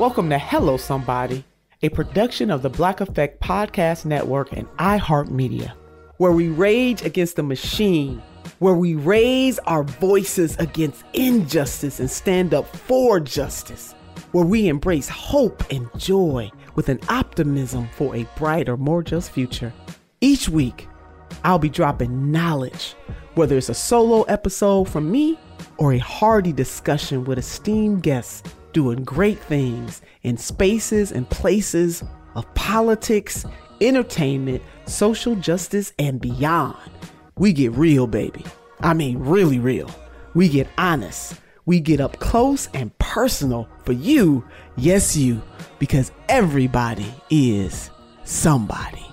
Welcome to Hello Somebody, a production of the Black Effect Podcast Network and iHeartMedia, where we rage against the machine, where we raise our voices against injustice and stand up for justice, where we embrace hope and joy with an optimism for a brighter, more just future. Each week, I'll be dropping knowledge, whether it's a solo episode from me or a hearty discussion with esteemed guests doing great things in spaces and places of politics, entertainment, social justice, and beyond. We get real, baby. I mean, really real. We get honest. We get up close and personal for you, yes, you, because everybody is somebody.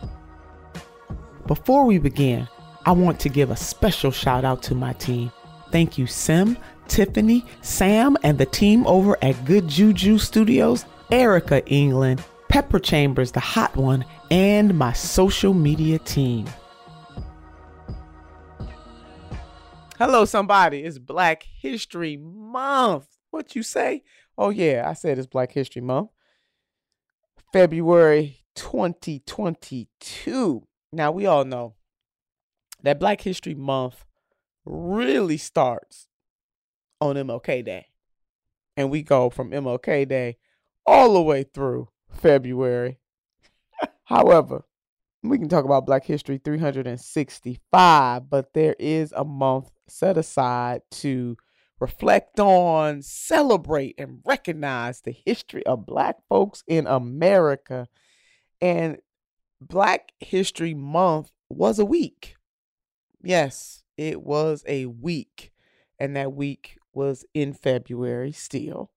Before we begin, I want to give a special shout out to my team. Thank you, Sim, Tiffany, Sam, and the team over at Good Juju Studios, Erica England, Pepper Chambers, the hot one, and my social media team. Hello, somebody. It's Black History Month. What you say? Oh, yeah, I said it's Black History Month. February 2022. Now, we all know that Black History Month really starts on MLK Day. And we go from MLK Day all the way through February. However, we can talk about Black History 365, but there is a month set aside to reflect on, celebrate, and recognize the history of Black folks in America. And Black History Month was a week. Yes, it was a week. And that week was in February still,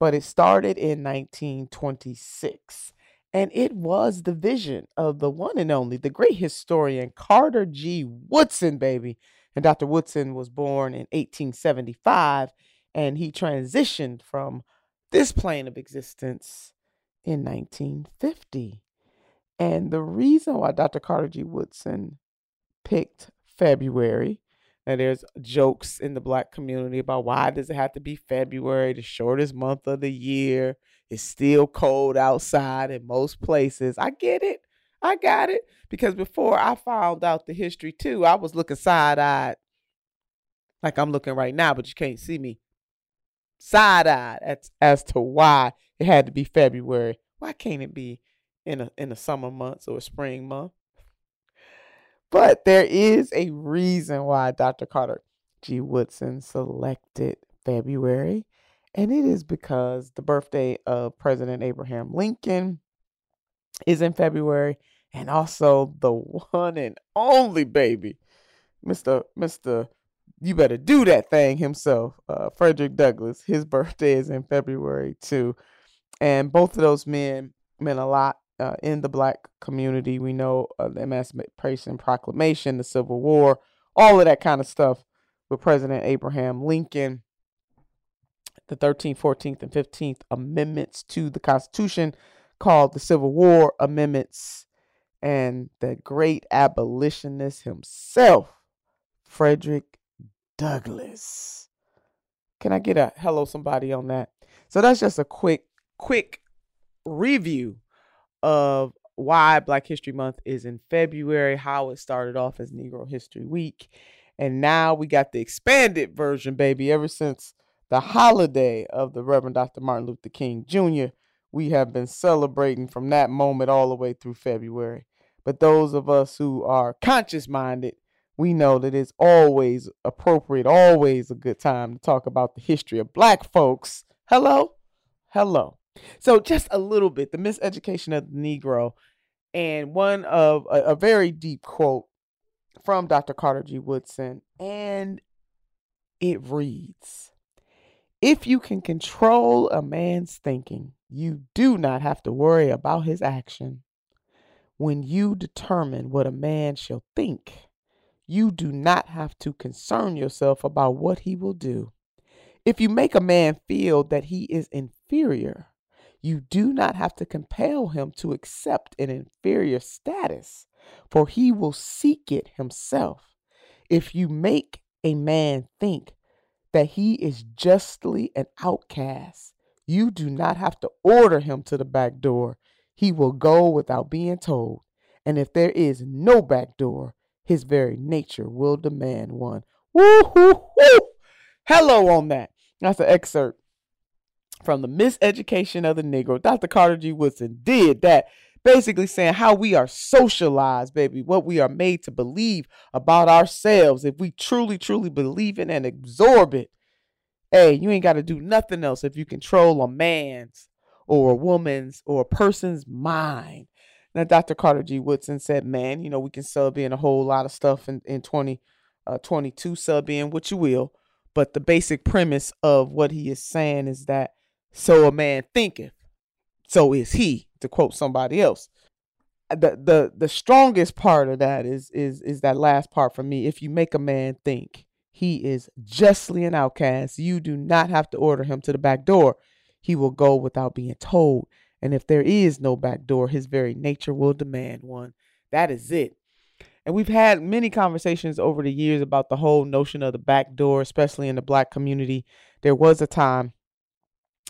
but it started in 1926. And it was the vision of the one and only, the great historian Carter G. Woodson, baby. And Dr. Woodson was born in 1875, and he transitioned from this plane of existence in 1950. And the reason why Dr. Carter G. Woodson picked February and there's jokes in the black community about why does it have to be February, the shortest month of the year? It's still cold outside in most places. I get it. I got it. Because before I found out the history too, I was looking side eyed. Like I'm looking right now, but you can't see me. Side eyed as, as to why it had to be February. Why can't it be in a in the summer months or a spring month? But there is a reason why Dr. Carter G. Woodson selected February. And it is because the birthday of President Abraham Lincoln is in February, and also the one and only baby, Mr. Mr. You better do that thing himself, uh, Frederick Douglass. His birthday is in February too, and both of those men meant a lot uh, in the black community. We know uh, the Emancipation Proclamation, the Civil War, all of that kind of stuff with President Abraham Lincoln. The 13th, 14th, and 15th amendments to the Constitution called the Civil War Amendments, and the great abolitionist himself, Frederick Douglass. Can I get a hello somebody on that? So that's just a quick, quick review of why Black History Month is in February, how it started off as Negro History Week. And now we got the expanded version, baby. Ever since the holiday of the Reverend Dr. Martin Luther King Jr., we have been celebrating from that moment all the way through February. But those of us who are conscious minded, we know that it's always appropriate, always a good time to talk about the history of black folks. Hello? Hello. So, just a little bit the miseducation of the Negro, and one of a, a very deep quote from Dr. Carter G. Woodson, and it reads If you can control a man's thinking, you do not have to worry about his action. When you determine what a man shall think, you do not have to concern yourself about what he will do. If you make a man feel that he is inferior, you do not have to compel him to accept an inferior status, for he will seek it himself. If you make a man think that he is justly an outcast, you do not have to order him to the back door. He will go without being told. And if there is no back door, his very nature will demand one. Woo hoo hoo! Hello on that. That's an excerpt from the miseducation of the Negro. Dr. Carter G. Woodson did that, basically saying how we are socialized, baby, what we are made to believe about ourselves. If we truly, truly believe it and absorb it, hey, you ain't got to do nothing else if you control a man's or a woman's or a person's mind. Now, Dr. Carter G. Woodson said, man, you know, we can sub in a whole lot of stuff in, in 2022, uh, sub in what you will. But the basic premise of what he is saying is that so a man thinketh, so is he, to quote somebody else. The the the strongest part of that is is is that last part for me. If you make a man think he is justly an outcast, you do not have to order him to the back door. He will go without being told. And if there is no back door, his very nature will demand one. That is it. And we've had many conversations over the years about the whole notion of the back door, especially in the black community. There was a time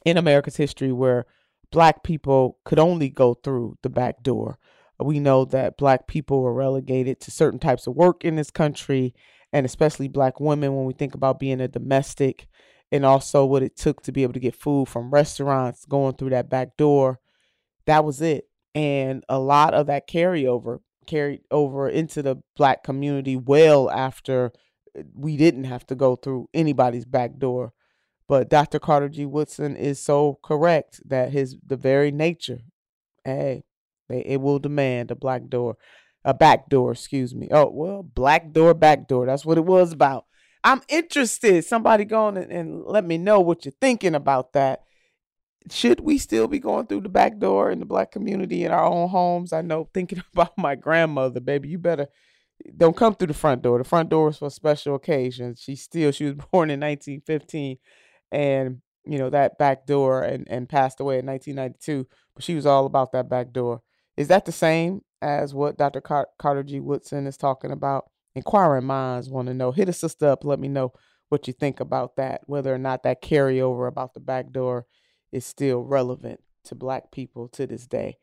in America's history where black people could only go through the back door. We know that black people were relegated to certain types of work in this country, and especially black women when we think about being a domestic and also what it took to be able to get food from restaurants going through that back door. That was it. And a lot of that carryover carried over into the black community well after uh, we didn't have to go through anybody's back door. But Dr. Carter G. Woodson is so correct that his the very nature, hey, it will demand a black door, a back door, excuse me. Oh well, black door, back door. That's what it was about. I'm interested. Somebody going and, and let me know what you're thinking about that. Should we still be going through the back door in the black community in our own homes? I know thinking about my grandmother, baby, you better don't come through the front door. The front door is for special occasions. She still she was born in 1915 and you know that back door and and passed away in 1992 but she was all about that back door. Is that the same as what dr Car- carter g. Woodson is talking about? Inquiring minds want to know. Hit a sister up let me know what you think about that whether or not that carryover about the back door is still relevant to black people to this day.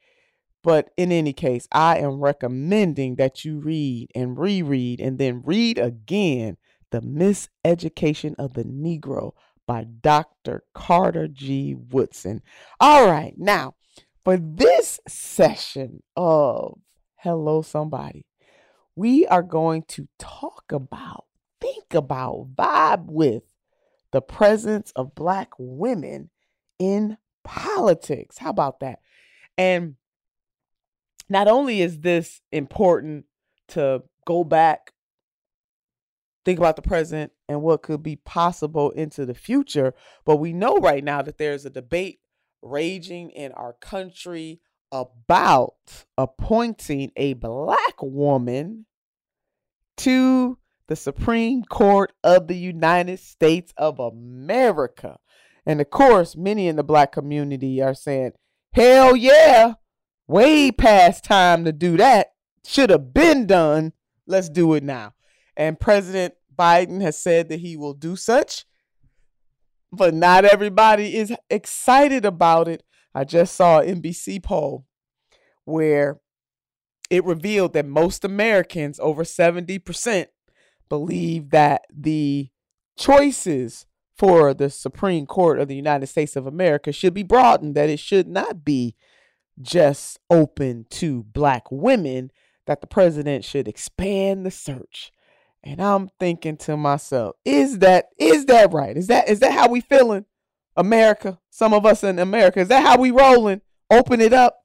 But in any case i am recommending that you read and reread and then read again the miseducation of the negro by Dr. Carter G. Woodson. All right, now for this session of Hello Somebody, we are going to talk about, think about, vibe with the presence of black women in politics. How about that? And not only is this important to go back, think about the present and what could be possible into the future, but we know right now that there's a debate raging in our country about appointing a black woman to the Supreme Court of the United States of America. And of course, many in the black community are saying, hell yeah, way past time to do that. Should have been done. Let's do it now. And President Biden has said that he will do such, but not everybody is excited about it. I just saw an NBC poll where it revealed that most Americans, over 70%, believe that the choices for the Supreme Court of the United States of America should be broadened, that it should not be just open to black women, that the president should expand the search. And I'm thinking to myself, is that is that right? Is that is that how we feeling? America, some of us in America, is that how we rolling? Open it up.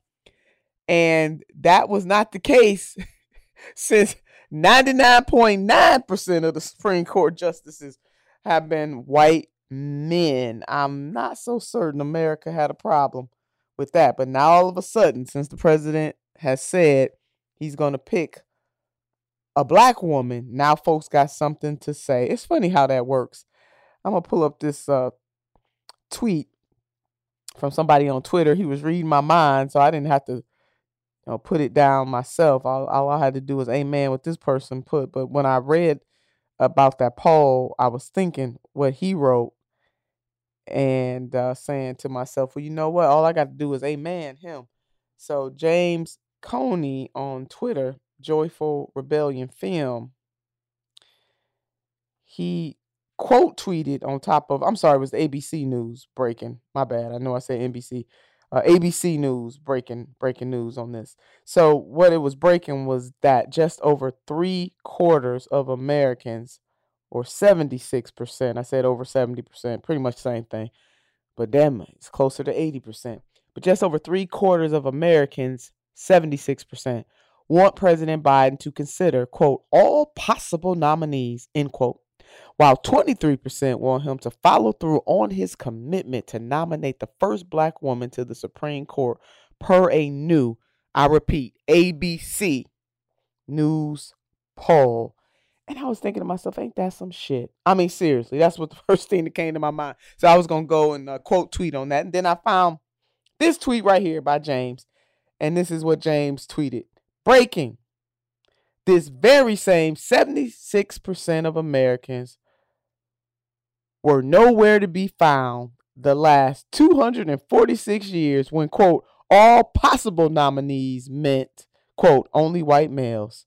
And that was not the case since 99.9% of the Supreme Court justices have been white men. I'm not so certain America had a problem with that. But now all of a sudden, since the president has said he's going to pick a black woman, now folks got something to say. It's funny how that works. I'm to pull up this uh, tweet from somebody on Twitter. He was reading my mind, so I didn't have to you know, put it down myself. All, all I had to do was amen what this person put. But when I read about that poll, I was thinking what he wrote and uh, saying to myself, well, you know what? All I got to do is amen him. So James Coney on Twitter, Joyful Rebellion Film, he quote tweeted on top of, I'm sorry, it was ABC News breaking. My bad. I know I said NBC. Uh, ABC News breaking breaking news on this. So what it was breaking was that just over three quarters of Americans, or seventy six percent, I said over seventy percent, pretty much same thing, but damn, it's closer to eighty percent. But just over three quarters of Americans, seventy six percent, want President Biden to consider quote all possible nominees end quote while 23% want him to follow through on his commitment to nominate the first black woman to the Supreme Court per a new, I repeat, ABC News poll. And I was thinking to myself, ain't that some shit? I mean, seriously, that's what the first thing that came to my mind. So I was going to go and uh, quote tweet on that. And then I found this tweet right here by James. And this is what James tweeted Breaking. This very same 76% of Americans were nowhere to be found the last 246 years when, quote, all possible nominees meant, quote, only white males.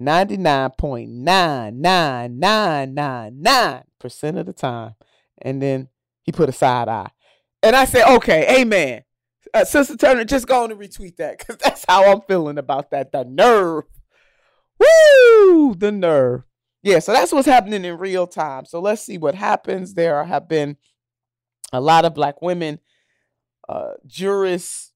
99.99999% of the time. And then he put a side eye. And I said, okay, amen. Uh, Sister Turner, just go on and retweet that because that's how I'm feeling about that. The nerve. Woo! The nerve yeah, so that's what's happening in real time. So let's see what happens. There have been a lot of black women uh, jurists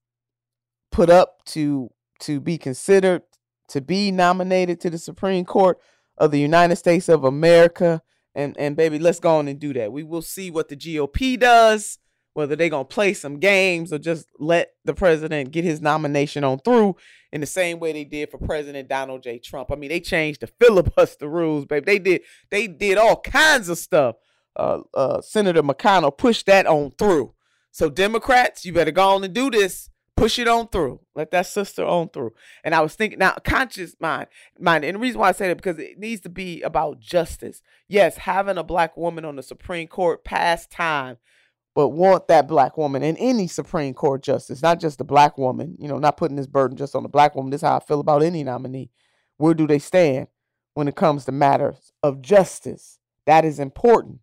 put up to to be considered to be nominated to the Supreme Court of the United States of America. And and baby, let's go on and do that. We will see what the GOP does whether they're going to play some games or just let the president get his nomination on through in the same way they did for President Donald J. Trump. I mean, they changed the filibuster rules, babe. They did they did all kinds of stuff. Uh, uh, Senator McConnell pushed that on through. So Democrats, you better go on and do this. Push it on through. Let that sister on through. And I was thinking now, conscious mind, mind, and the reason why I say that because it needs to be about justice. Yes, having a black woman on the Supreme Court past time but want that black woman and any Supreme Court justice, not just the black woman, you know, not putting this burden just on the black woman. This is how I feel about any nominee. Where do they stand when it comes to matters of justice? That is important.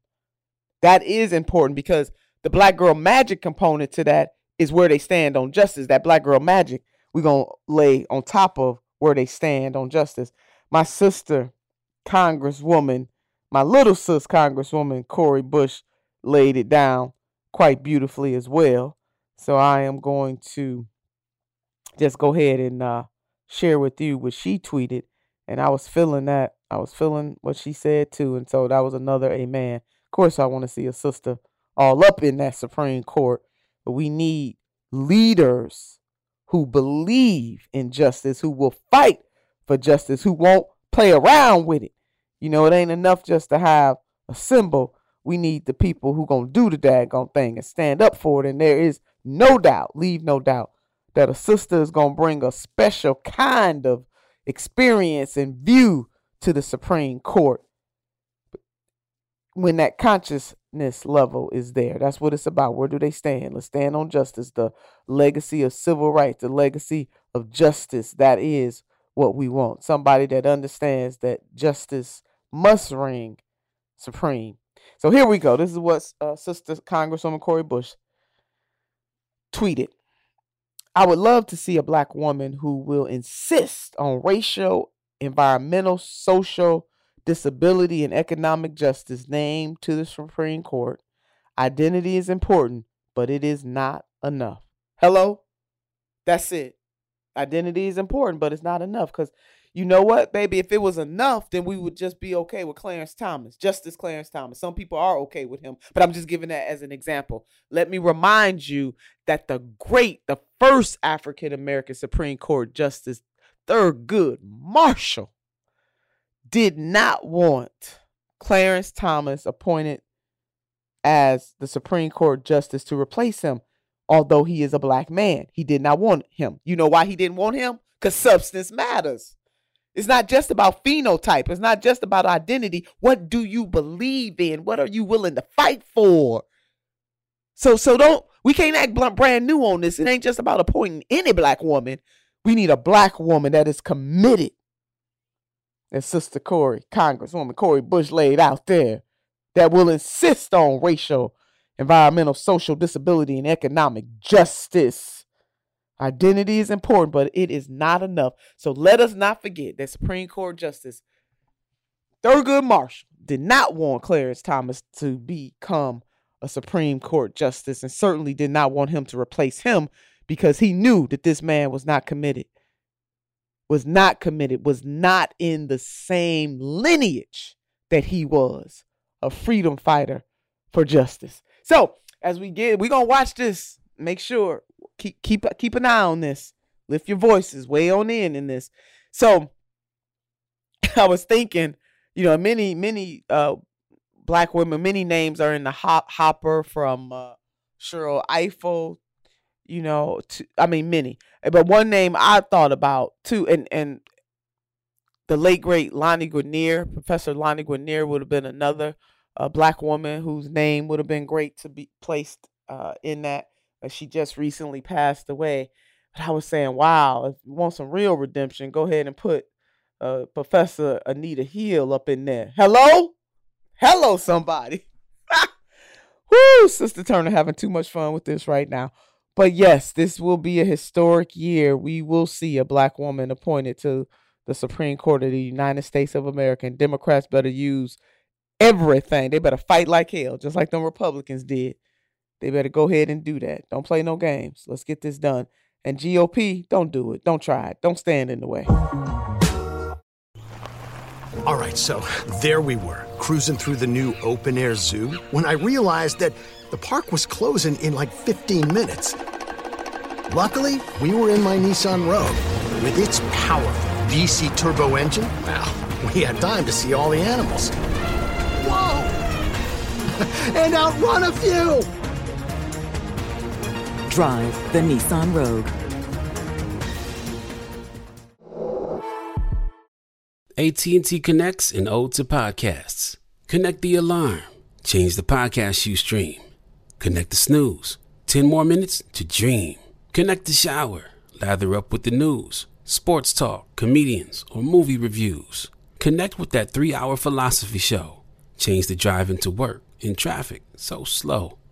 That is important because the black girl magic component to that is where they stand on justice. That black girl magic, we're going to lay on top of where they stand on justice. My sister, Congresswoman, my little sis, Congresswoman Cori Bush, laid it down quite beautifully as well. So I am going to just go ahead and uh, share with you what she tweeted. And I was feeling that. I was feeling what she said too. And so that was another amen. Of course, I want to see a sister all up in that Supreme Court. But we need leaders who believe in justice, who will fight for justice, who won't play around with it. You know, it ain't enough just to have a symbol. We need the people who gonna do the daggone thing and stand up for it. And there is no doubt, leave no doubt, that a sister is gonna bring a special kind of experience and view to the Supreme Court when that consciousness level is there. That's what it's about. Where do they stand? Let's stand on justice, the legacy of civil rights, the legacy of justice. That is what we want. Somebody that understands that justice must reign supreme. So here we go. This is what uh, Sister Congresswoman Cori Bush tweeted. I would love to see a black woman who will insist on racial, environmental, social, disability, and economic justice named to the Supreme Court. Identity is important, but it is not enough. Hello? That's it. Identity is important, but it's not enough because you know what, baby? If it was enough, then we would just be okay with Clarence Thomas, Justice Clarence Thomas. Some people are okay with him, but I'm just giving that as an example. Let me remind you that the great, the first African American Supreme Court Justice, Thurgood Marshall, did not want Clarence Thomas appointed as the Supreme Court Justice to replace him, although he is a black man. He did not want him. You know why he didn't want him? Because substance matters. It's not just about phenotype. It's not just about identity. What do you believe in? What are you willing to fight for? So so don't we can't act brand new on this. It ain't just about appointing any black woman. We need a black woman that is committed. As Sister Cori, Congresswoman Cori Bush laid out there, that will insist on racial, environmental, social disability, and economic justice. Identity is important, but it is not enough. So let us not forget that Supreme Court Justice Thurgood Marshall did not want Clarence Thomas to become a Supreme Court justice and certainly did not want him to replace him because he knew that this man was not committed, was not committed, was not in the same lineage that he was a freedom fighter for justice. So, as we get, we're going to watch this. Make sure keep keep keep an eye on this. Lift your voices way on in in this. So I was thinking, you know, many many uh black women, many names are in the hop hopper from uh Cheryl Ifill, you know, to, I mean many. But one name I thought about too, and and the late great Lani Guinier, Professor Lani Guinier would have been another uh, black woman whose name would have been great to be placed uh, in that she just recently passed away. But I was saying, wow, if you want some real redemption, go ahead and put uh, Professor Anita Hill up in there. Hello? Hello, somebody. Woo, Sister Turner having too much fun with this right now. But yes, this will be a historic year. We will see a black woman appointed to the Supreme Court of the United States of America. And Democrats better use everything. They better fight like hell, just like them Republicans did they better go ahead and do that. Don't play no games. Let's get this done. And GOP, don't do it. Don't try it. Don't stand in the way. All right, so there we were, cruising through the new open air zoo when I realized that the park was closing in like 15 minutes. Luckily, we were in my Nissan Rogue. With its powerful VC turbo engine, well, we had time to see all the animals. Whoa! and outrun a few! Drive the Nissan Rogue. AT&T connects an ode to podcasts. Connect the alarm. Change the podcast you stream. Connect the snooze. 10 more minutes to dream. Connect the shower. Lather up with the news, sports talk, comedians, or movie reviews. Connect with that three hour philosophy show. Change the drive into work in traffic so slow.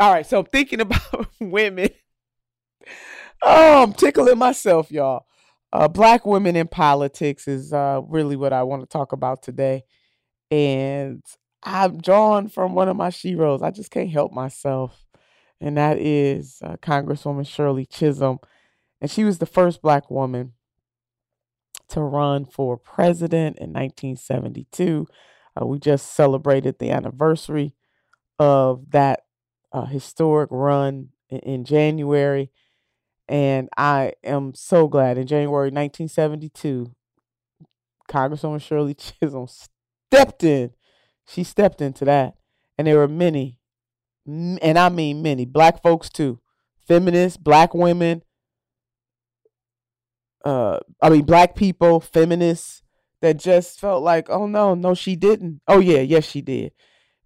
All right, so thinking about women. Oh, I'm tickling myself, y'all. Uh, black women in politics is uh, really what I want to talk about today. And I'm drawn from one of my sheroes. I just can't help myself. And that is uh, Congresswoman Shirley Chisholm. And she was the first black woman to run for president in 1972. Uh, we just celebrated the anniversary of that uh, historic run in, in January. And I am so glad in January 1972, Congresswoman Shirley Chisholm stepped in. She stepped into that. And there were many, and I mean many, black folks too, feminists, black women, uh, I mean, black people, feminists that just felt like, oh no, no, she didn't. Oh yeah, yes, she did.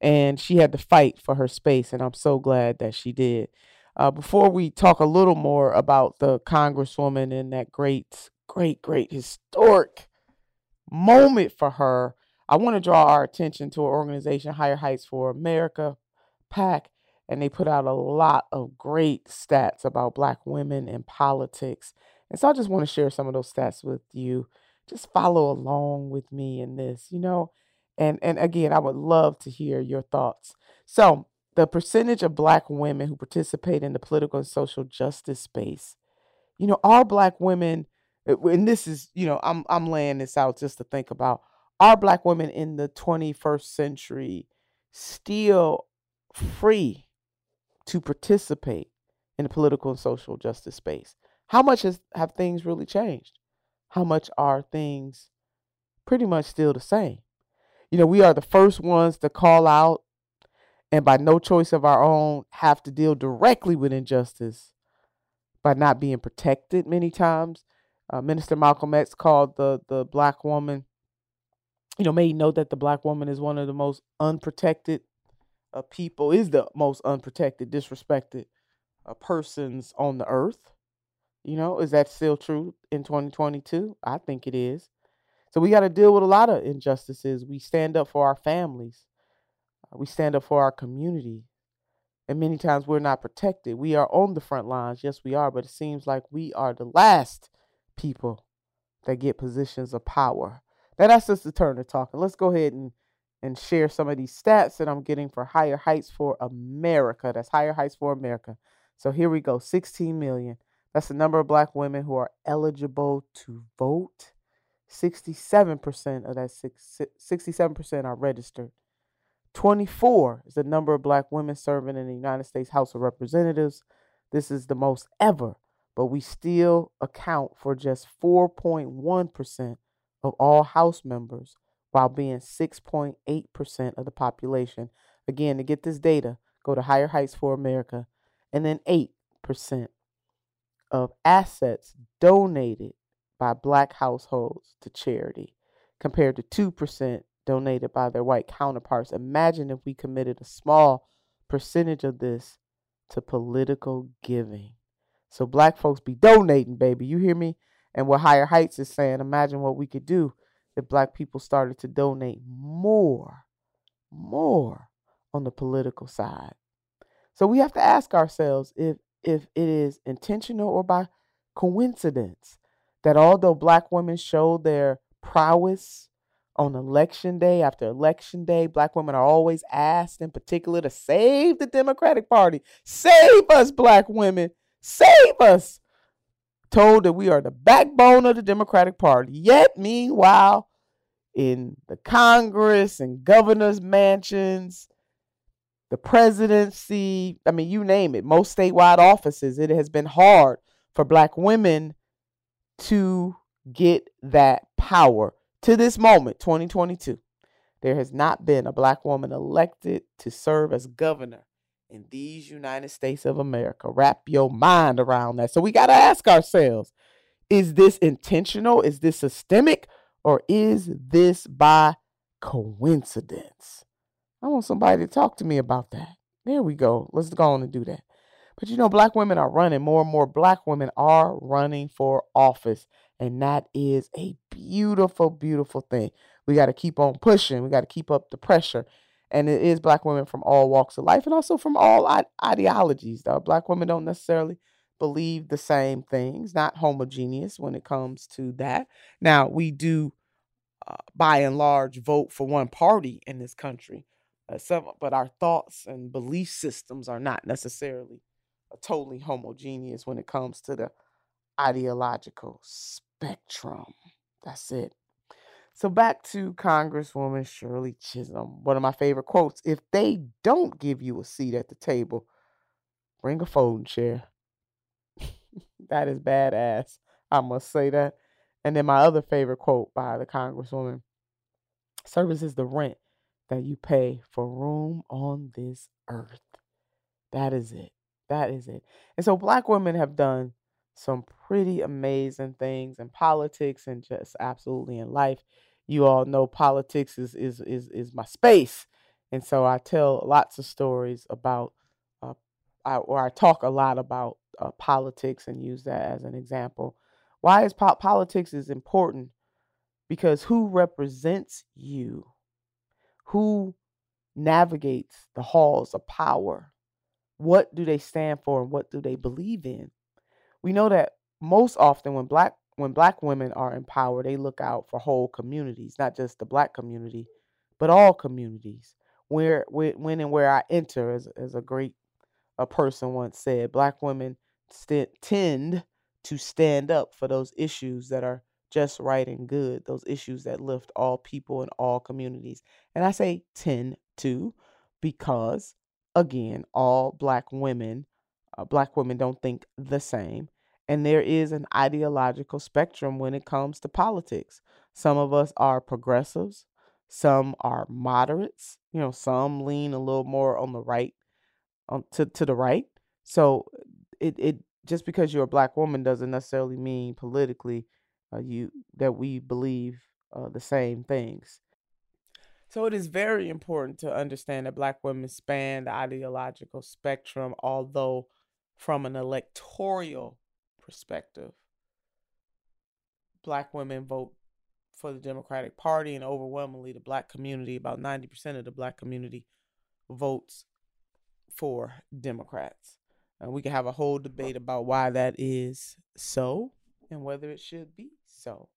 And she had to fight for her space. And I'm so glad that she did. Uh, before we talk a little more about the Congresswoman and that great, great, great historic moment for her, I want to draw our attention to an organization, Higher Heights for America, PAC, and they put out a lot of great stats about Black women in politics. And so I just want to share some of those stats with you. Just follow along with me in this, you know. And and again, I would love to hear your thoughts. So, the percentage of black women who participate in the political and social justice space, you know, all black women uh, and this is, you know, I'm I'm laying this out just to think about are black women in the 21st century still free to participate in the political and social justice space? How much has, have things really changed? How much are things pretty much still the same? You know, we are the first ones to call out and by no choice of our own have to deal directly with injustice by not being protected many times. Uh, Minister Malcolm X called the the black woman, you know, made note that the black woman is one of the most unprotected uh, people, is the most unprotected, disrespected uh, persons on the earth. You know, is that still true in 2022? I think it is. So we got to deal with a lot of injustices. We stand up for our families. We stand up for our community. And many times we're not protected. We are on the front lines. Yes, we are. But it seems like we are the last people that get positions of power. Now that's Sister Turner talking. Let's go ahead and, and share some of these stats that I'm getting for Higher Heights for America. That's Higher Heights for America. So here we go 16 million. That's the number of black women who are eligible to vote. 67% of that 67% are registered. 24 is the number of black women serving in the United States House of Representatives. This is the most ever, but we still account for just 4.1% of all House members while being 6.8% of the population. Again, to get this data, go to Higher Heights for America and then 8% of assets donated by black households to charity compared to 2% donated by their white counterparts. Imagine if we committed a small percentage of this to political giving. So black folks be donating, baby. You hear me? And what Higher Heights is saying, imagine what we could do if black people started to donate more, more on the political side. So we have to ask ourselves if if it is intentional or by coincidence that although black women show their prowess on election day after election day, black women are always asked in particular to save the Democratic Party. Save us, black women. Save us. Told that we are the backbone of the Democratic Party. Yet, meanwhile, in the Congress and governor's mansions, the presidency, I mean, you name it, most statewide offices, it has been hard for black women to get that power. To this moment, 2022, there has not been a black woman elected to serve as governor in these United States of America. Wrap your mind around that. So we got to ask ourselves is this intentional? Is this systemic? Or is this by coincidence? I want somebody to talk to me about that. There we go. Let's go on and do that. But you know, black women are running. More and more black women are running for office. And that is a beautiful, beautiful thing. We got to keep on pushing. We got to keep up the pressure. And it is black women from all walks of life and also from all ideologies. Though black women don't necessarily believe the same things, not homogeneous when it comes to that. Now, we do, uh, by and large, vote for one party in this country. Uh, some, but our thoughts and belief systems are not necessarily uh, totally homogeneous when it comes to the ideological spectrum. That's it. So back to Congresswoman Shirley Chisholm. One of my favorite quotes. If they don't give you a seat at the table, bring a folding chair. that is badass. I must say that. And then my other favorite quote by the Congresswoman service is the rent that you pay for room on this earth. That is it. That is it. And so black women have done some pretty amazing things in politics and just absolutely in life. You all know politics is is is is my space. And so I tell lots of stories about uh, I, or I talk a lot about uh, politics and use that as an example. Why is po- politics is important? Because who represents you who navigates the halls of power? What do they stand for and what do they believe in? We know that most often when black when black women are in power, they look out for whole communities, not just the black community, but all communities. Where when and where I enter, as, as a great a person once said, black women st- tend to stand up for those issues that are just right and good, those issues that lift all people in all communities. And I say tend to because, again, all black women, uh, black women don't think the same. And there is an ideological spectrum when it comes to politics. Some of us are progressives, some are moderates, you know, some lean a little more on the right, on to, to the right. So it, it just because you're a black woman doesn't necessarily mean politically uh, you that we believe uh, the same things. So it is very important to understand that black women span the ideological spectrum, although from an electoral perspective, black women vote for the Democratic Party and overwhelmingly the black community, about 90% of the black community votes for Democrats. And we can have a whole debate about why that is so and whether it should be so.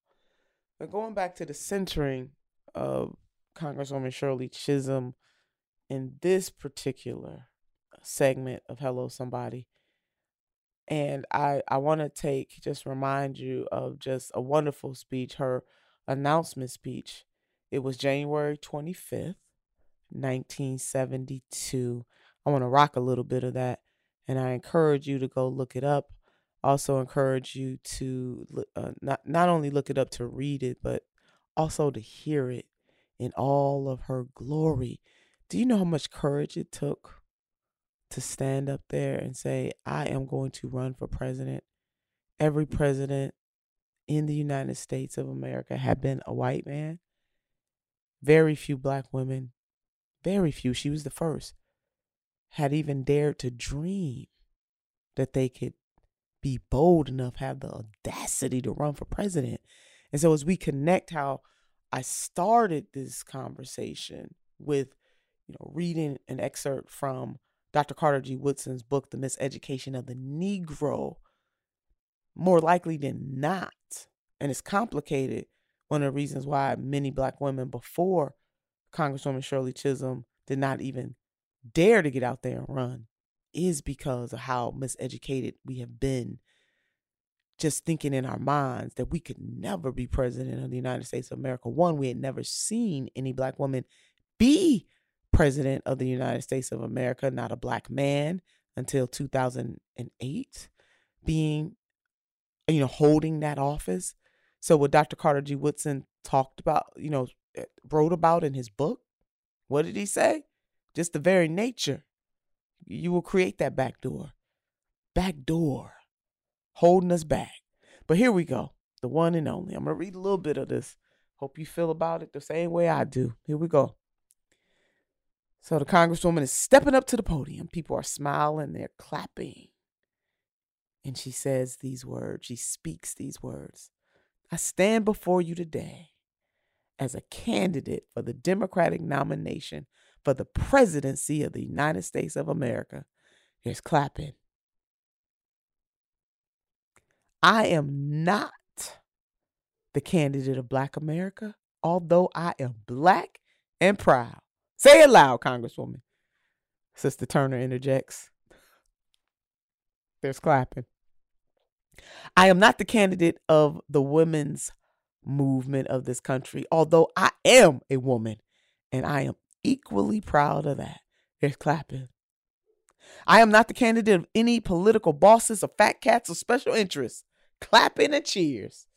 But going back to the centering of Congresswoman Shirley Chisholm in this particular segment of Hello Somebody. And I, I want to take, just remind you of just a wonderful speech, her announcement speech. It was January 25th, 1972. I want to rock a little bit of that. And I encourage you to go look it up also encourage you to uh, not not only look it up to read it, but also to hear it in all of her glory. Do you know how much courage it took to stand up there and say, "I am going to run for president"? Every president in the United States of America had been a white man. very few black women, very few, she was the first, had even dared to dream that they could be bold enough, have the audacity to run for president. And so as we connect how I started this conversation with, you know, reading an excerpt from Dr. Carter G. Woodson's book, The Miseducation of the Negro, more likely than not, and it's complicated. One of the reasons why many black women before Congresswoman Shirley Chisholm did not even dare to get out there and run is because of how miseducated we have been. Just thinking in our minds that we could never be president of the United States of America. One, we had never seen any black woman be president of the United States of America, not a black man until 2008, being, you know, holding that office. So, what Dr. Carter G. Woodson talked about, you know, eh, wrote about in his book, what did he say? Just the very nature you will create that back door. Back door. Holding us back. But here we go. The one and only. I'm going to read a little bit of this. Hope you feel about it the same way I do. Here we go. So the Congresswoman is stepping up to the podium. People are smiling, they're clapping. And she says these words, she speaks these words. I stand before you today as a candidate for the Democratic nomination for the presidency of the United States of America. Here's clapping. I am not the candidate of Black America, although I am black and proud. Say it loud, Congresswoman. Sister Turner interjects. There's clapping. I am not the candidate of the women's movement of this country, although I am a woman and I am equally proud of that. There's clapping. I am not the candidate of any political bosses or fat cats or special interests. Clapping and cheers.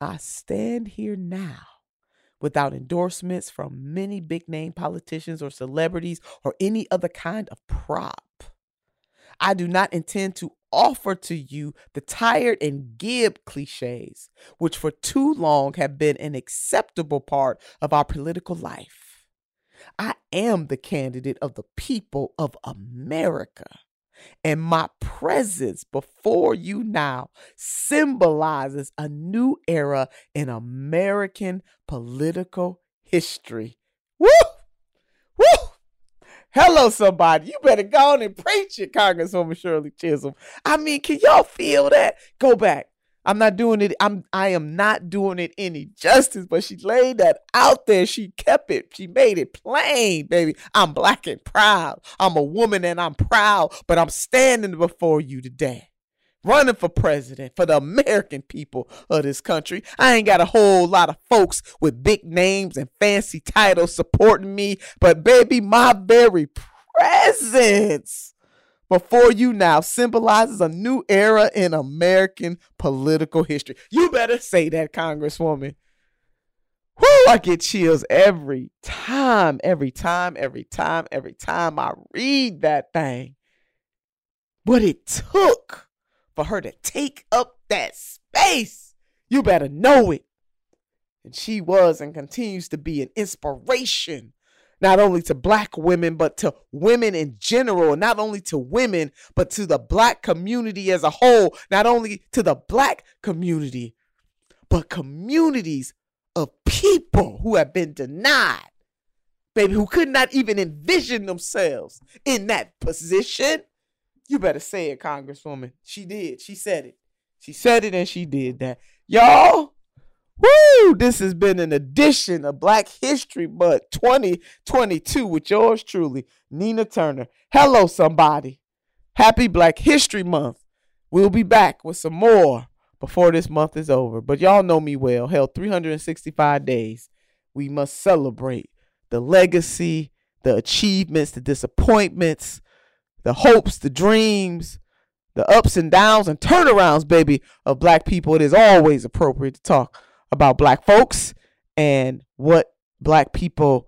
I stand here now without endorsements from many big name politicians or celebrities or any other kind of prop. I do not intend to offer to you the tired and gib cliches, which for too long have been an acceptable part of our political life. I am the candidate of the people of America. And my presence before you now symbolizes a new era in American political history. Woo! Hello, somebody. You better go on and preach it, Congresswoman Shirley Chisholm. I mean, can y'all feel that? Go back. I'm not doing it. I'm I am not doing it any justice, but she laid that out there. She kept it. She made it plain, baby. I'm black and proud. I'm a woman and I'm proud, but I'm standing before you today running for president for the American people of this country. I ain't got a whole lot of folks with big names and fancy titles supporting me, but baby, my very presence before you now symbolizes a new era in American political history. You better say that, Congresswoman. Whoo, I get chills every time, every time, every time, every time I read that thing. What it took for her to take up that space. You better know it. And she was and continues to be an inspiration, not only to black women, but to women in general, not only to women, but to the black community as a whole, not only to the black community, but communities of people who have been denied, baby, who could not even envision themselves in that position. You better say it, Congresswoman. She did. She said it. She said it and she did that. Y'all, woo, this has been an edition of Black History Month 2022 with yours truly, Nina Turner. Hello, somebody. Happy Black History Month. We'll be back with some more before this month is over. But y'all know me well. Hell, 365 days. We must celebrate the legacy, the achievements, the disappointments, the hopes, the dreams, the ups and downs and turnarounds, baby, of black people, it is always appropriate to talk about black folks and what black people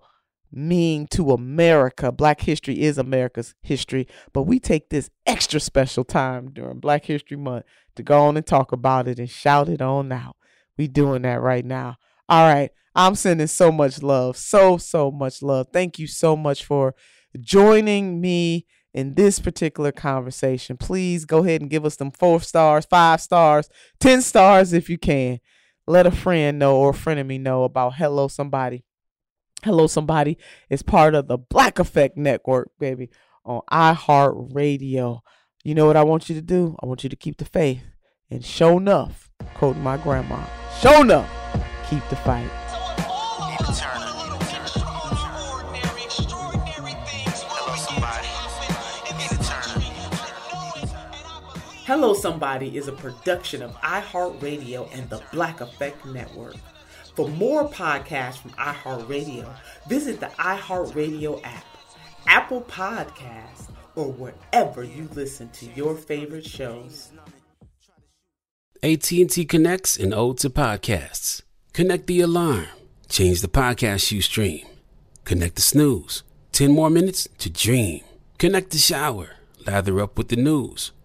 mean to America. Black history is America's history, but we take this extra special time during Black History Month to go on and talk about it and shout it on out. We doing that right now. All right. I'm sending so much love. So, so much love. Thank you so much for joining me in this particular conversation. Please go ahead and give us them four stars, five stars, 10 stars if you can. Let a friend know or a friend of me know about Hello Somebody. Hello Somebody is part of the Black Effect Network, baby, on iHeartRadio. You know what I want you to do? I want you to keep the faith. And show enough, quoting my grandma, show enough, keep the fight. Hello Somebody is a production of iHeartRadio and the Black Effect Network. For more podcasts from iHeartRadio, visit the iHeartRadio app, Apple Podcasts, or wherever you listen to your favorite shows. AT&T connects and ode to podcasts. Connect the alarm. Change the podcast you stream. Connect the snooze. 10 more minutes to dream. Connect the shower. Lather up with the news